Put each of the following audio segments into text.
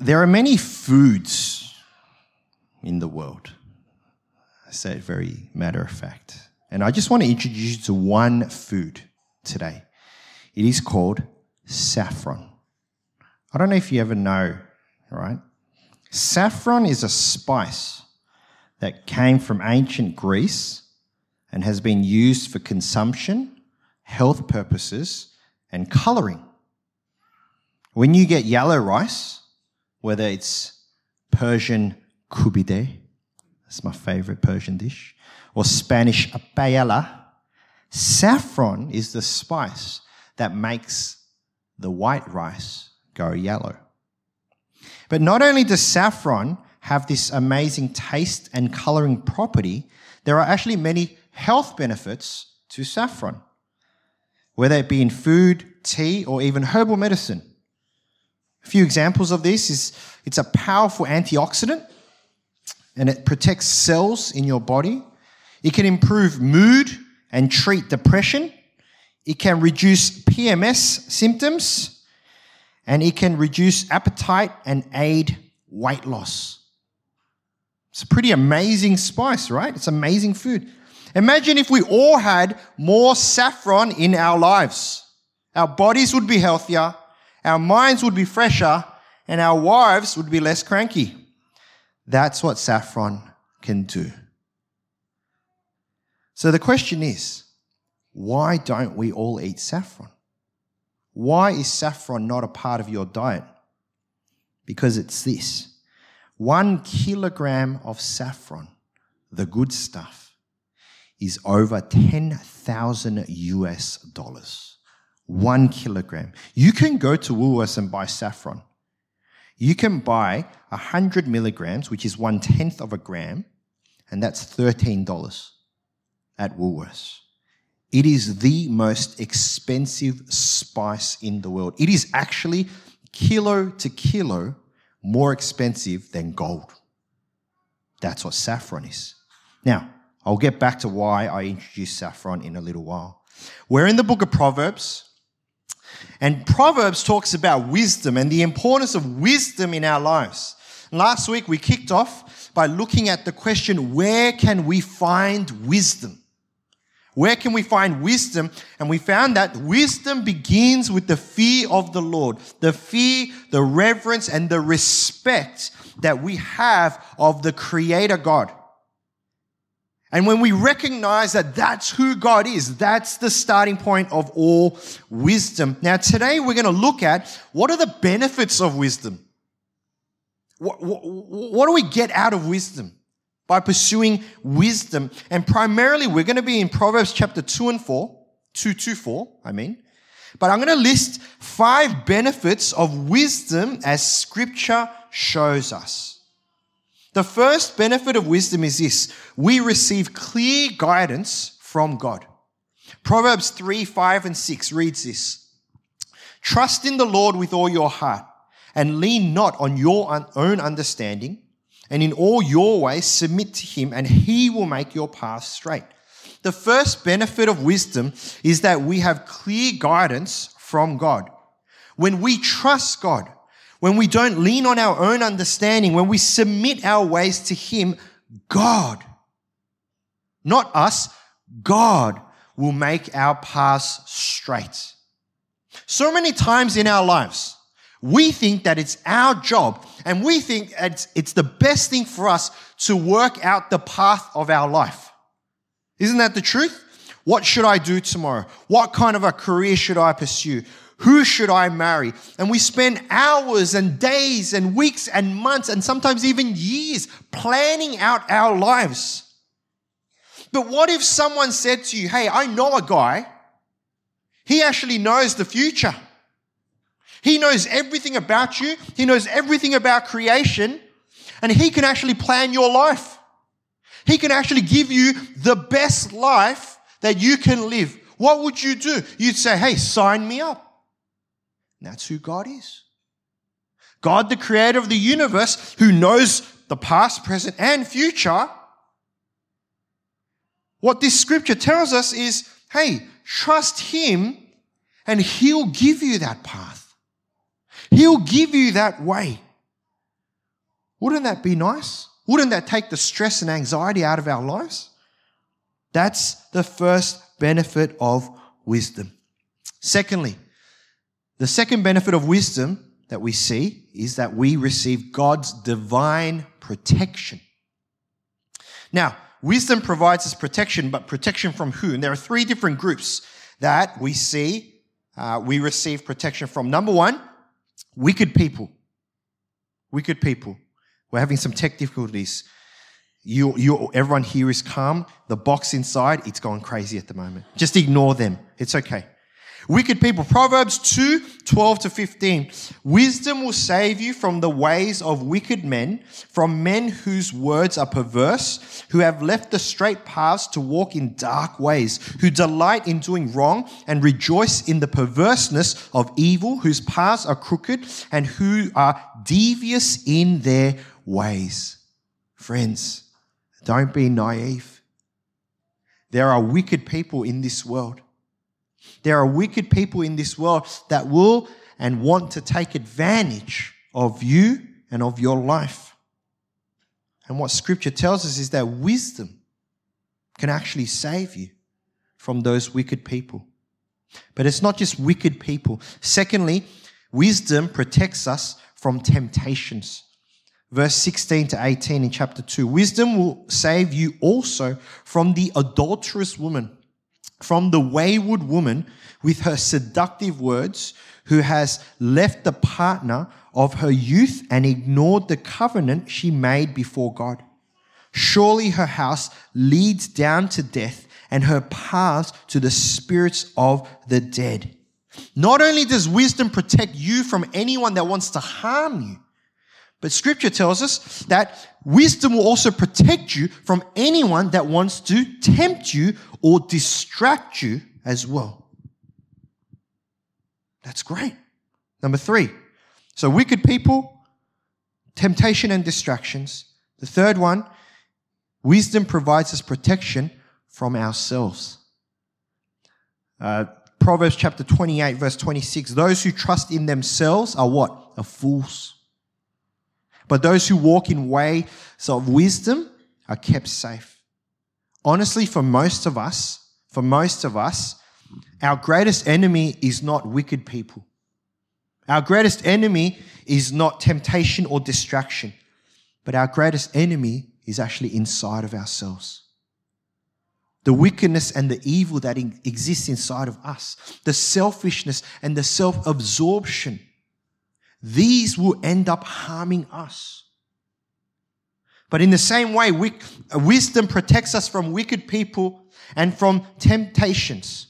There are many foods in the world. I say it very matter of fact. And I just want to introduce you to one food today. It is called saffron. I don't know if you ever know, right? Saffron is a spice that came from ancient Greece and has been used for consumption, health purposes, and coloring. When you get yellow rice, whether it's Persian kubide, that's my favorite Persian dish, or Spanish paella, saffron is the spice that makes the white rice go yellow. But not only does saffron have this amazing taste and coloring property, there are actually many health benefits to saffron, whether it be in food, tea, or even herbal medicine. Few examples of this is it's a powerful antioxidant and it protects cells in your body. It can improve mood and treat depression. It can reduce PMS symptoms and it can reduce appetite and aid weight loss. It's a pretty amazing spice, right? It's amazing food. Imagine if we all had more saffron in our lives. Our bodies would be healthier, our minds would be fresher, and our wives would be less cranky. That's what saffron can do. So the question is, why don't we all eat saffron? Why is saffron not a part of your diet? Because it's this one kilogram of saffron, the good stuff, is over 10,000 US dollars. One kilogram. You can go to Woolworths and buy saffron. You can buy 100 milligrams, which is one tenth of a gram, and that's $13 at Woolworths. It is the most expensive spice in the world. It is actually kilo to kilo more expensive than gold. That's what saffron is. Now, I'll get back to why I introduced saffron in a little while. We're in the book of Proverbs, and Proverbs talks about wisdom and the importance of wisdom in our lives. Last week we kicked off by looking at the question, where can we find wisdom? Where can we find wisdom? And we found that wisdom begins with the fear of the Lord, the fear, the reverence, and the respect that we have of the Creator God. And when we recognize that that's who God is, that's the starting point of all wisdom. Now, today we're going to look at what are the benefits of wisdom? What, what, what do we get out of wisdom? by pursuing wisdom. And primarily, we're going to be in Proverbs chapter 2 and 4, 2 to 4, I mean. But I'm going to list five benefits of wisdom as scripture shows us. The first benefit of wisdom is this we receive clear guidance from God. Proverbs 3, 5, and 6 reads this Trust in the Lord with all your heart and lean not on your own understanding and in all your ways submit to him, and he will make your path straight. The first benefit of wisdom is that we have clear guidance from God. When we trust God, when we don't lean on our own understanding, when we submit our ways to Him, God, not us, God will make our paths straight. So many times in our lives, we think that it's our job and we think it's, it's the best thing for us to work out the path of our life. Isn't that the truth? What should I do tomorrow? What kind of a career should I pursue? Who should I marry? And we spend hours and days and weeks and months and sometimes even years planning out our lives. But what if someone said to you, Hey, I know a guy. He actually knows the future. He knows everything about you. He knows everything about creation. And He can actually plan your life. He can actually give you the best life that you can live. What would you do? You'd say, hey, sign me up. And that's who God is. God, the creator of the universe, who knows the past, present, and future. What this scripture tells us is, hey, trust Him and He'll give you that path. He'll give you that way. Wouldn't that be nice? Wouldn't that take the stress and anxiety out of our lives? That's the first benefit of wisdom. Secondly, the second benefit of wisdom that we see is that we receive God's divine protection. Now, wisdom provides us protection, but protection from who? And there are three different groups that we see uh, we receive protection from. Number one, wicked people. Wicked people. We're having some tech difficulties. You, you, everyone here is calm. The box inside, it's going crazy at the moment. Just ignore them. It's okay. Wicked people. Proverbs 2, 12 to 15. Wisdom will save you from the ways of wicked men, from men whose words are perverse, who have left the straight paths to walk in dark ways, who delight in doing wrong and rejoice in the perverseness of evil, whose paths are crooked and who are devious in their ways. Friends, don't be naive. There are wicked people in this world. There are wicked people in this world that will and want to take advantage of you and of your life. And what scripture tells us is that wisdom can actually save you from those wicked people. But it's not just wicked people. Secondly, wisdom protects us from temptations. Verse 16 to 18 in chapter 2. Wisdom will save you also from the adulterous woman from the wayward woman with her seductive words, who has left the partner of her youth and ignored the covenant she made before God. Surely her house leads down to death and her paths to the spirits of the dead. Not only does wisdom protect you from anyone that wants to harm you, but scripture tells us that wisdom will also protect you from anyone that wants to tempt you or distract you as well. That's great. Number three. So wicked people, temptation and distractions. The third one, wisdom provides us protection from ourselves. Uh, Proverbs chapter 28 verse 26. Those who trust in themselves are what? Are fools. But those who walk in ways of wisdom are kept safe. Honestly, for most of us, for most of us, our greatest enemy is not wicked people. Our greatest enemy is not temptation or distraction, but our greatest enemy is actually inside of ourselves. The wickedness and the evil that exists inside of us, the selfishness and the self absorption these will end up harming us. But in the same way, wisdom protects us from wicked people and from temptations.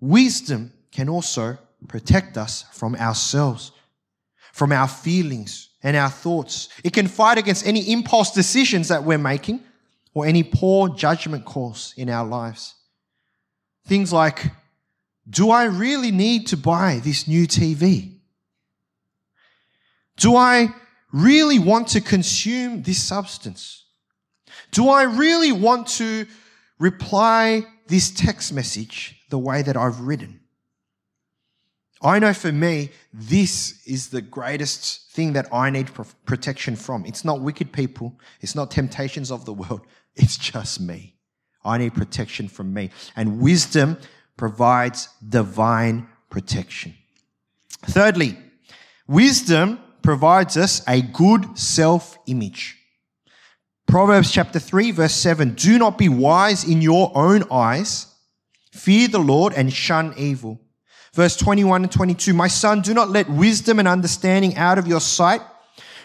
Wisdom can also protect us from ourselves, from our feelings and our thoughts. It can fight against any impulse decisions that we're making or any poor judgment calls in our lives. Things like, do I really need to buy this new TV? Do I really want to consume this substance? Do I really want to reply this text message the way that I've written? I know for me, this is the greatest thing that I need protection from. It's not wicked people. It's not temptations of the world. It's just me. I need protection from me. And wisdom provides divine protection. Thirdly, wisdom provides us a good self image. Proverbs chapter 3, verse 7 Do not be wise in your own eyes, fear the Lord and shun evil. Verse 21 and 22 My son, do not let wisdom and understanding out of your sight.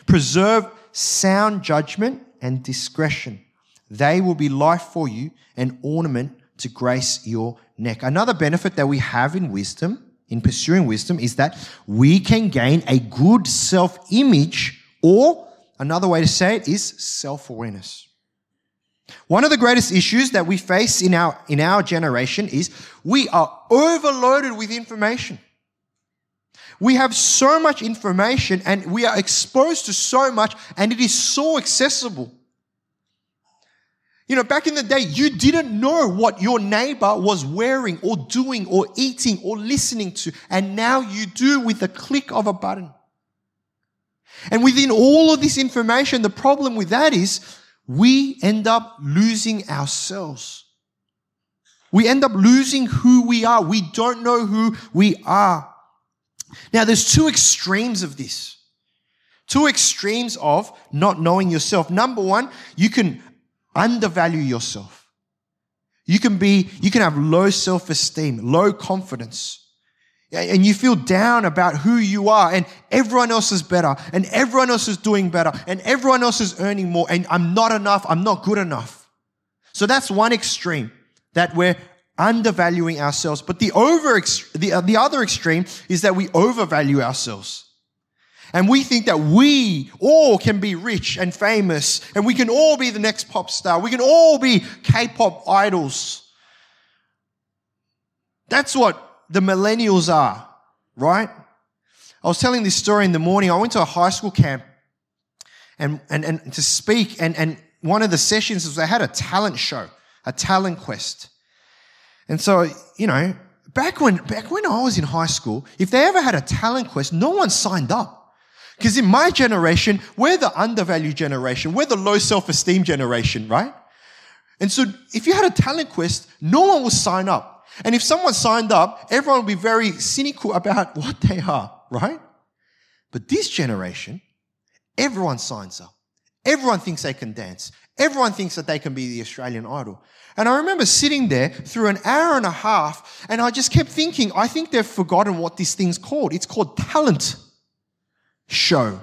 Preserve sound judgment and discretion. They will be life for you, and ornament to grace your neck. Another benefit that we have in wisdom in pursuing wisdom is that we can gain a good self image, or another way to say it is self awareness. One of the greatest issues that we face in our, in our generation is we are overloaded with information. We have so much information and we are exposed to so much, and it is so accessible. You know, back in the day, you didn't know what your neighbor was wearing or doing or eating or listening to. And now you do with the click of a button. And within all of this information, the problem with that is we end up losing ourselves. We end up losing who we are. We don't know who we are. Now, there's two extremes of this. Two extremes of not knowing yourself. Number one, you can undervalue yourself. You can be, you can have low self-esteem, low confidence. And you feel down about who you are and everyone else is better and everyone else is doing better and everyone else is earning more and I'm not enough. I'm not good enough. So that's one extreme that we're undervaluing ourselves. But the over, the, the other extreme is that we overvalue ourselves. And we think that we all can be rich and famous and we can all be the next pop star. We can all be K-pop idols. That's what the millennials are, right? I was telling this story in the morning. I went to a high school camp and, and, and to speak and, and one of the sessions was they had a talent show, a talent quest. And so, you know, back when, back when I was in high school, if they ever had a talent quest, no one signed up. Because in my generation, we're the undervalued generation. We're the low self-esteem generation, right? And so if you had a talent quest, no one will sign up. And if someone signed up, everyone would be very cynical about what they are, right? But this generation, everyone signs up. Everyone thinks they can dance. Everyone thinks that they can be the Australian idol. And I remember sitting there through an hour and a half and I just kept thinking, I think they've forgotten what this thing's called. It's called talent show.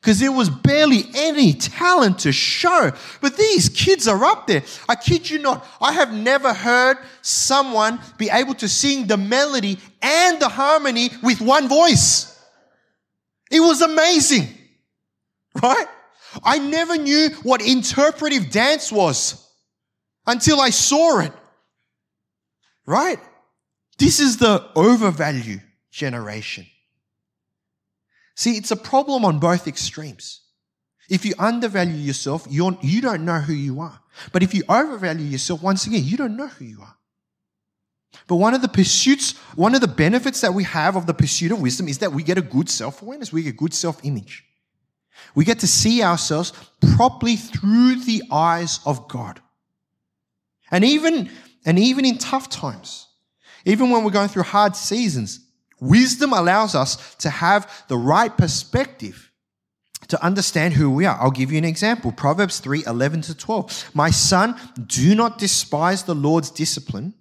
Because there was barely any talent to show. But these kids are up there. I kid you not. I have never heard someone be able to sing the melody and the harmony with one voice. It was amazing. Right? I never knew what interpretive dance was until I saw it. Right? This is the overvalue generation. See, it's a problem on both extremes. If you undervalue yourself, you're, you don't know who you are. But if you overvalue yourself, once again, you don't know who you are. But one of the pursuits, one of the benefits that we have of the pursuit of wisdom is that we get a good self awareness, we get a good self image. We get to see ourselves properly through the eyes of God. And even, and even in tough times, even when we're going through hard seasons, wisdom allows us to have the right perspective to understand who we are. I'll give you an example. Proverbs 3, 11 to 12. My son, do not despise the Lord's discipline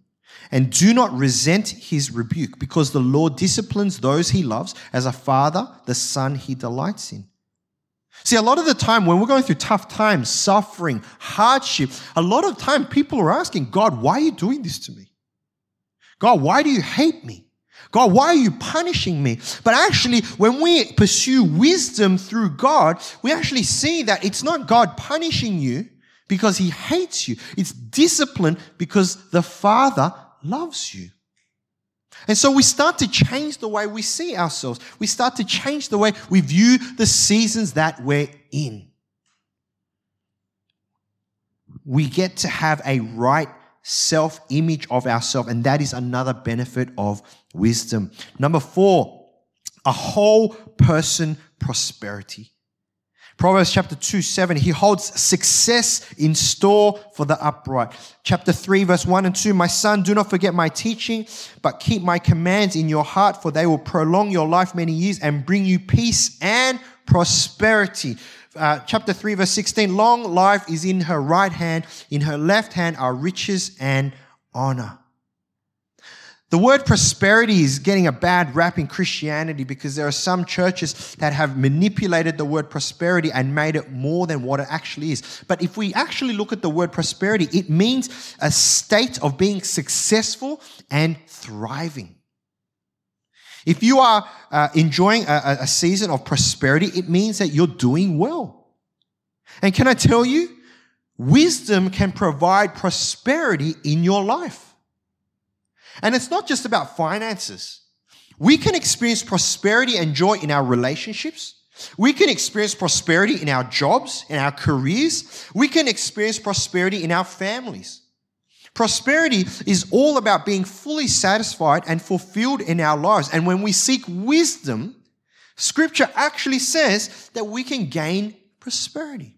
and do not resent his rebuke because the Lord disciplines those he loves as a father, the son he delights in. See, a lot of the time when we're going through tough times, suffering, hardship, a lot of time people are asking, God, why are you doing this to me? God, why do you hate me? God, why are you punishing me? But actually, when we pursue wisdom through God, we actually see that it's not God punishing you because he hates you. It's discipline because the Father loves you. And so we start to change the way we see ourselves. We start to change the way we view the seasons that we're in. We get to have a right self image of ourselves, and that is another benefit of wisdom. Number four, a whole person prosperity. Proverbs chapter 2, 7, he holds success in store for the upright. Chapter 3, verse 1 and 2, my son, do not forget my teaching, but keep my commands in your heart, for they will prolong your life many years and bring you peace and prosperity. Uh, chapter 3, verse 16, long life is in her right hand, in her left hand are riches and honor. The word prosperity is getting a bad rap in Christianity because there are some churches that have manipulated the word prosperity and made it more than what it actually is. But if we actually look at the word prosperity, it means a state of being successful and thriving. If you are uh, enjoying a, a season of prosperity, it means that you're doing well. And can I tell you, wisdom can provide prosperity in your life. And it's not just about finances. We can experience prosperity and joy in our relationships. We can experience prosperity in our jobs, in our careers. We can experience prosperity in our families. Prosperity is all about being fully satisfied and fulfilled in our lives. And when we seek wisdom Scripture actually says that we can gain prosperity.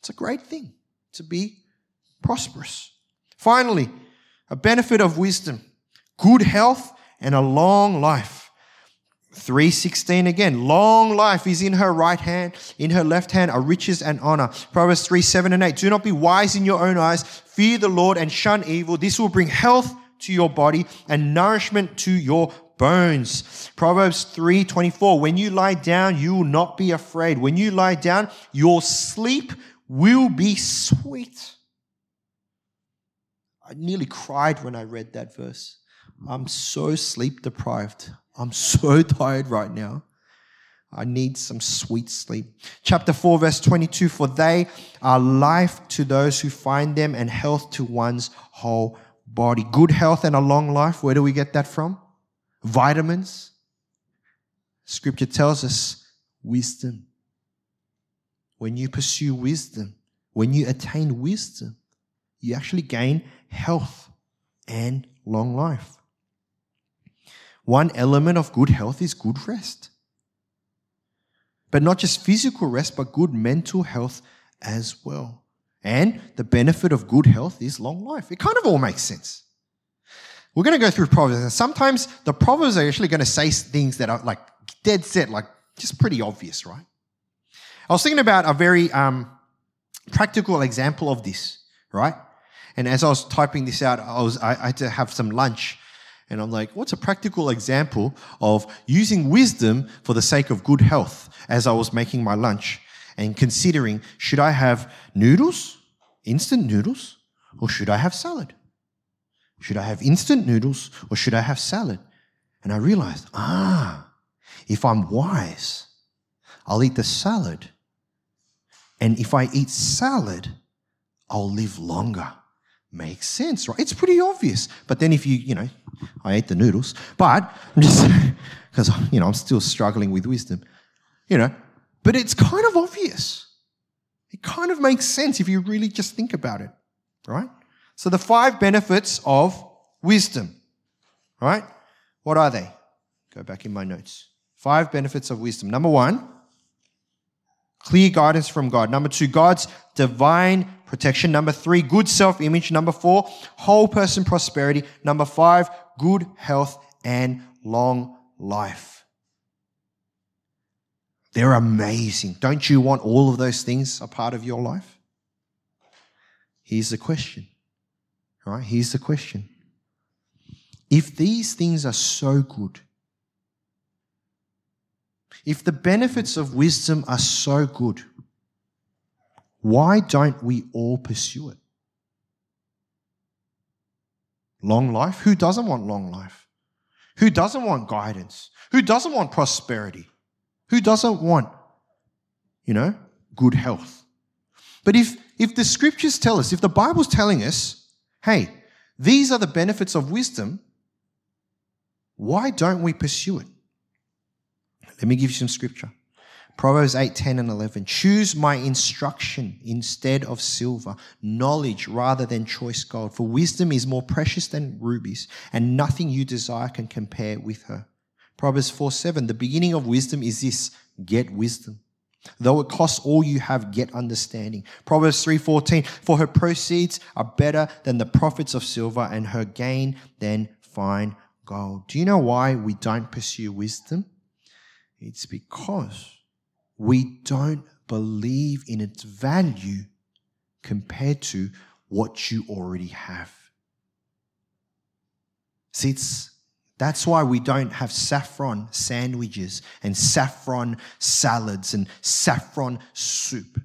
It's a great thing to be prosperous. Finally, a benefit of wisdom, good health and a long life. 316 again. Long life is in her right hand, in her left hand are riches and honor. Proverbs 3, 7 and 8. Do not be wise in your own eyes. Fear the Lord and shun evil. This will bring health to your body and nourishment to your bones. Proverbs 3, 24. When you lie down, you will not be afraid. When you lie down, your sleep will be sweet. I nearly cried when I read that verse. I'm so sleep deprived. I'm so tired right now. I need some sweet sleep. Chapter 4, verse 22 For they are life to those who find them and health to one's whole body. Good health and a long life. Where do we get that from? Vitamins. Scripture tells us wisdom. When you pursue wisdom, when you attain wisdom, you actually gain health and long life. One element of good health is good rest. But not just physical rest, but good mental health as well. And the benefit of good health is long life. It kind of all makes sense. We're going to go through Proverbs, and sometimes the Proverbs are actually going to say things that are like dead set, like just pretty obvious, right? I was thinking about a very um, practical example of this, right? And as I was typing this out, I was I, I had to have some lunch, and I'm like, what's a practical example of using wisdom for the sake of good health? As I was making my lunch and considering, should I have noodles, instant noodles, or should I have salad? Should I have instant noodles or should I have salad? And I realized, ah, if I'm wise, I'll eat the salad. And if I eat salad, I'll live longer. Makes sense, right? It's pretty obvious. But then if you, you know, I ate the noodles, but I'm just, because, you know, I'm still struggling with wisdom, you know, but it's kind of obvious. It kind of makes sense if you really just think about it, right? So the five benefits of wisdom, right? What are they? Go back in my notes. Five benefits of wisdom. Number one, clear guidance from God. Number two, God's divine protection. Number three, good self image. Number four, whole person prosperity. Number five, good health and long life. They're amazing. Don't you want all of those things a part of your life? Here's the question. All right, here's the question. If these things are so good, if the benefits of wisdom are so good, why don't we all pursue it? Long life? Who doesn't want long life? Who doesn't want guidance? Who doesn't want prosperity? Who doesn't want, you know, good health? But if, if the scriptures tell us, if the Bible's telling us, hey, these are the benefits of wisdom, why don't we pursue it? Let me give you some scripture. Proverbs 8, 10, and 11. Choose my instruction instead of silver, knowledge rather than choice gold. For wisdom is more precious than rubies, and nothing you desire can compare with her. Proverbs 4, 7. The beginning of wisdom is this get wisdom. Though it costs all you have, get understanding. Proverbs 3:14, for her proceeds are better than the profits of silver, and her gain than fine gold. Do you know why we don't pursue wisdom? It's because we don't believe in its value compared to what you already have. See, it's, that's why we don't have saffron sandwiches and saffron salads and saffron soup.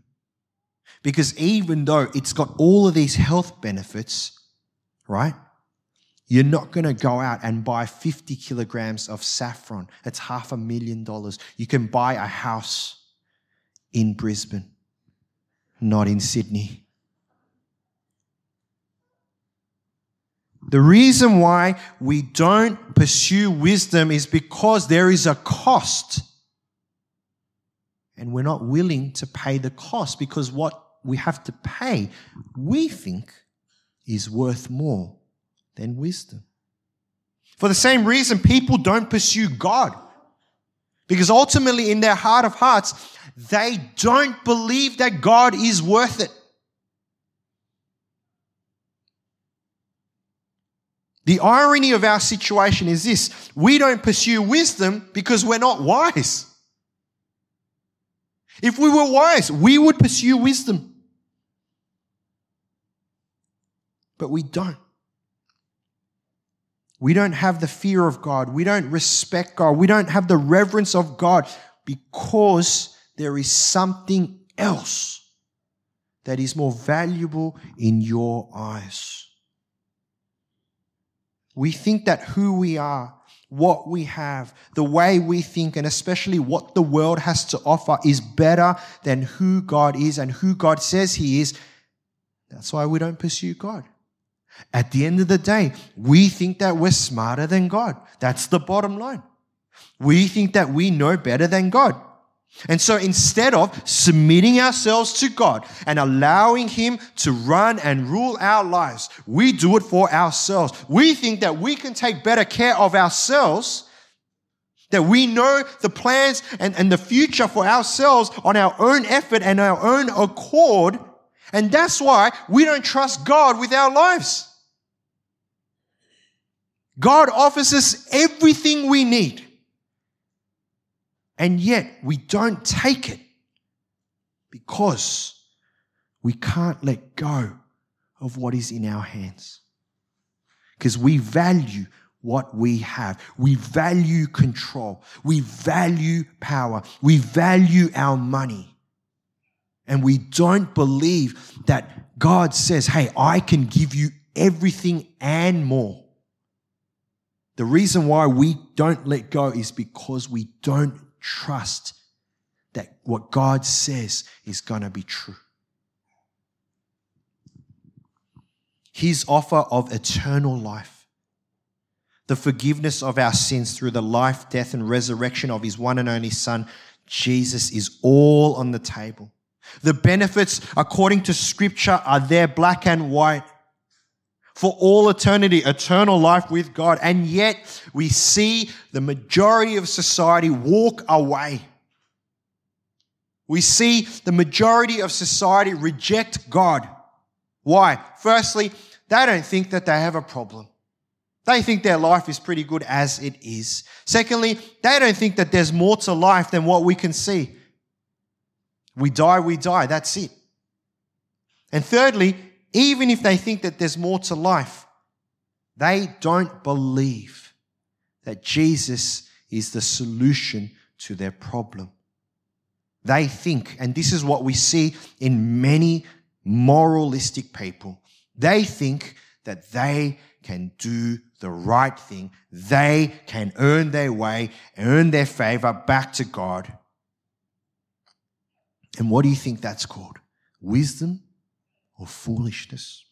Because even though it's got all of these health benefits, right? You're not going to go out and buy 50 kilograms of saffron. It's half a million dollars. You can buy a house in Brisbane, not in Sydney. The reason why we don't pursue wisdom is because there is a cost. And we're not willing to pay the cost because what we have to pay, we think, is worth more than wisdom. For the same reason, people don't pursue God Because ultimately, in their heart of hearts, they don't believe that God is worth it. The irony of our situation is this we don't pursue wisdom because we're not wise. If we were wise, we would pursue wisdom. But we don't. We don't have the fear of God. We don't respect God. We don't have the reverence of God because there is something else that is more valuable in your eyes. We think that who we are, what we have, the way we think, and especially what the world has to offer is better than who God is and who God says He is. That's why we don't pursue God. At the end of the day, we think that we're smarter than God. That's the bottom line. We think that we know better than God. And so instead of submitting ourselves to God and allowing Him to run and rule our lives, we do it for ourselves. We think that we can take better care of ourselves, that we know the plans and, and the future for ourselves on our own effort and our own accord. And that's why we don't trust God with our lives. God offers us everything we need and yet we don't take it because we can't let go of what is in our hands. Because we value what we have. We value control. We value power. We value our money. And we don't believe that God says, Hey, I can give you everything and more. The reason why we don't let go is because we don't trust that what God says is going to be true. His offer of eternal life, the forgiveness of our sins through the life, death, and resurrection of His one and only Son, Jesus, is all on the table. The benefits, according to Scripture, are there black and white for all eternity, eternal life with God. And yet we see the majority of society walk away. We see the majority of society reject God. Why? Firstly, they don't think that they have a problem. They think their life is pretty good as it is. Secondly, they don't think that there's more to life than what we can see. We die, we die. That's it. And thirdly, even if they think that there's more to life, they don't believe that Jesus is the solution to their problem. They think, and this is what we see in many moralistic people, they think that they can do the right thing. They can earn their way, earn their favor back to God. And what do you think that's called? Wisdom or foolishness.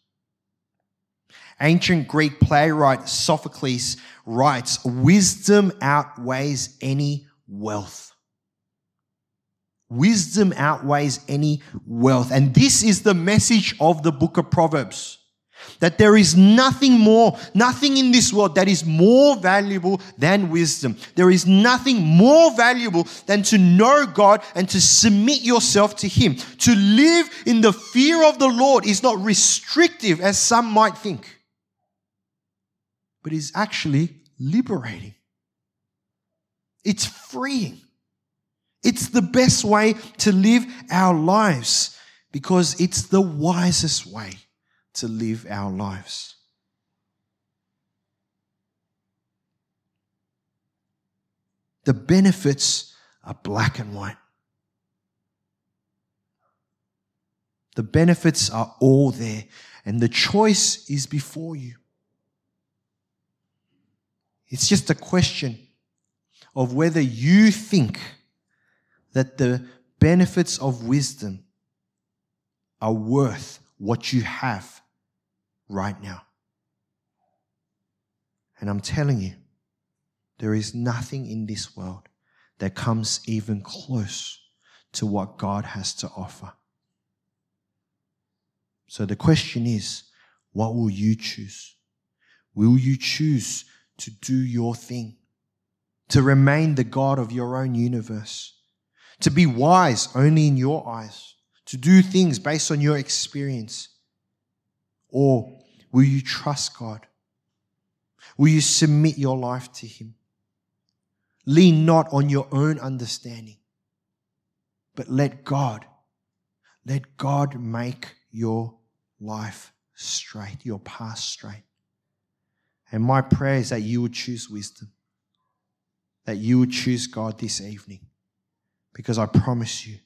Ancient Greek playwright Sophocles writes, Wisdom outweighs any wealth. Wisdom outweighs any wealth. And this is the message of the book of Proverbs. That there is nothing more, nothing in this world that is more valuable than wisdom. There is nothing more valuable than to know God and to submit yourself to Him. To live in the fear of the Lord is not restrictive as some might think, but is actually liberating. It's freeing. It's the best way to live our lives because it's the wisest way to live our lives. The benefits are black and white. The benefits are all there, and the choice is before you. It's just a question of whether you think that the benefits of wisdom are worth what you have right now. And I'm telling you, there is nothing in this world that comes even close to what God has to offer. So the question is, what will you choose? Will you choose to do your thing? to remain the God of your own universe, to be wise only in your eyes, to do things based on your experience? Or will you trust God? Will you submit your life to Him? Lean not on your own understanding, but let God, let God make your life straight, your path straight. And my prayer is that you would choose wisdom, that you would choose God this evening, because I promise you,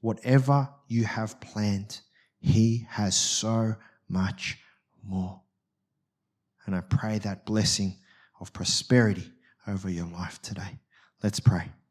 whatever you have planned, He has so much more. And I pray that blessing of prosperity over your life today. Let's pray.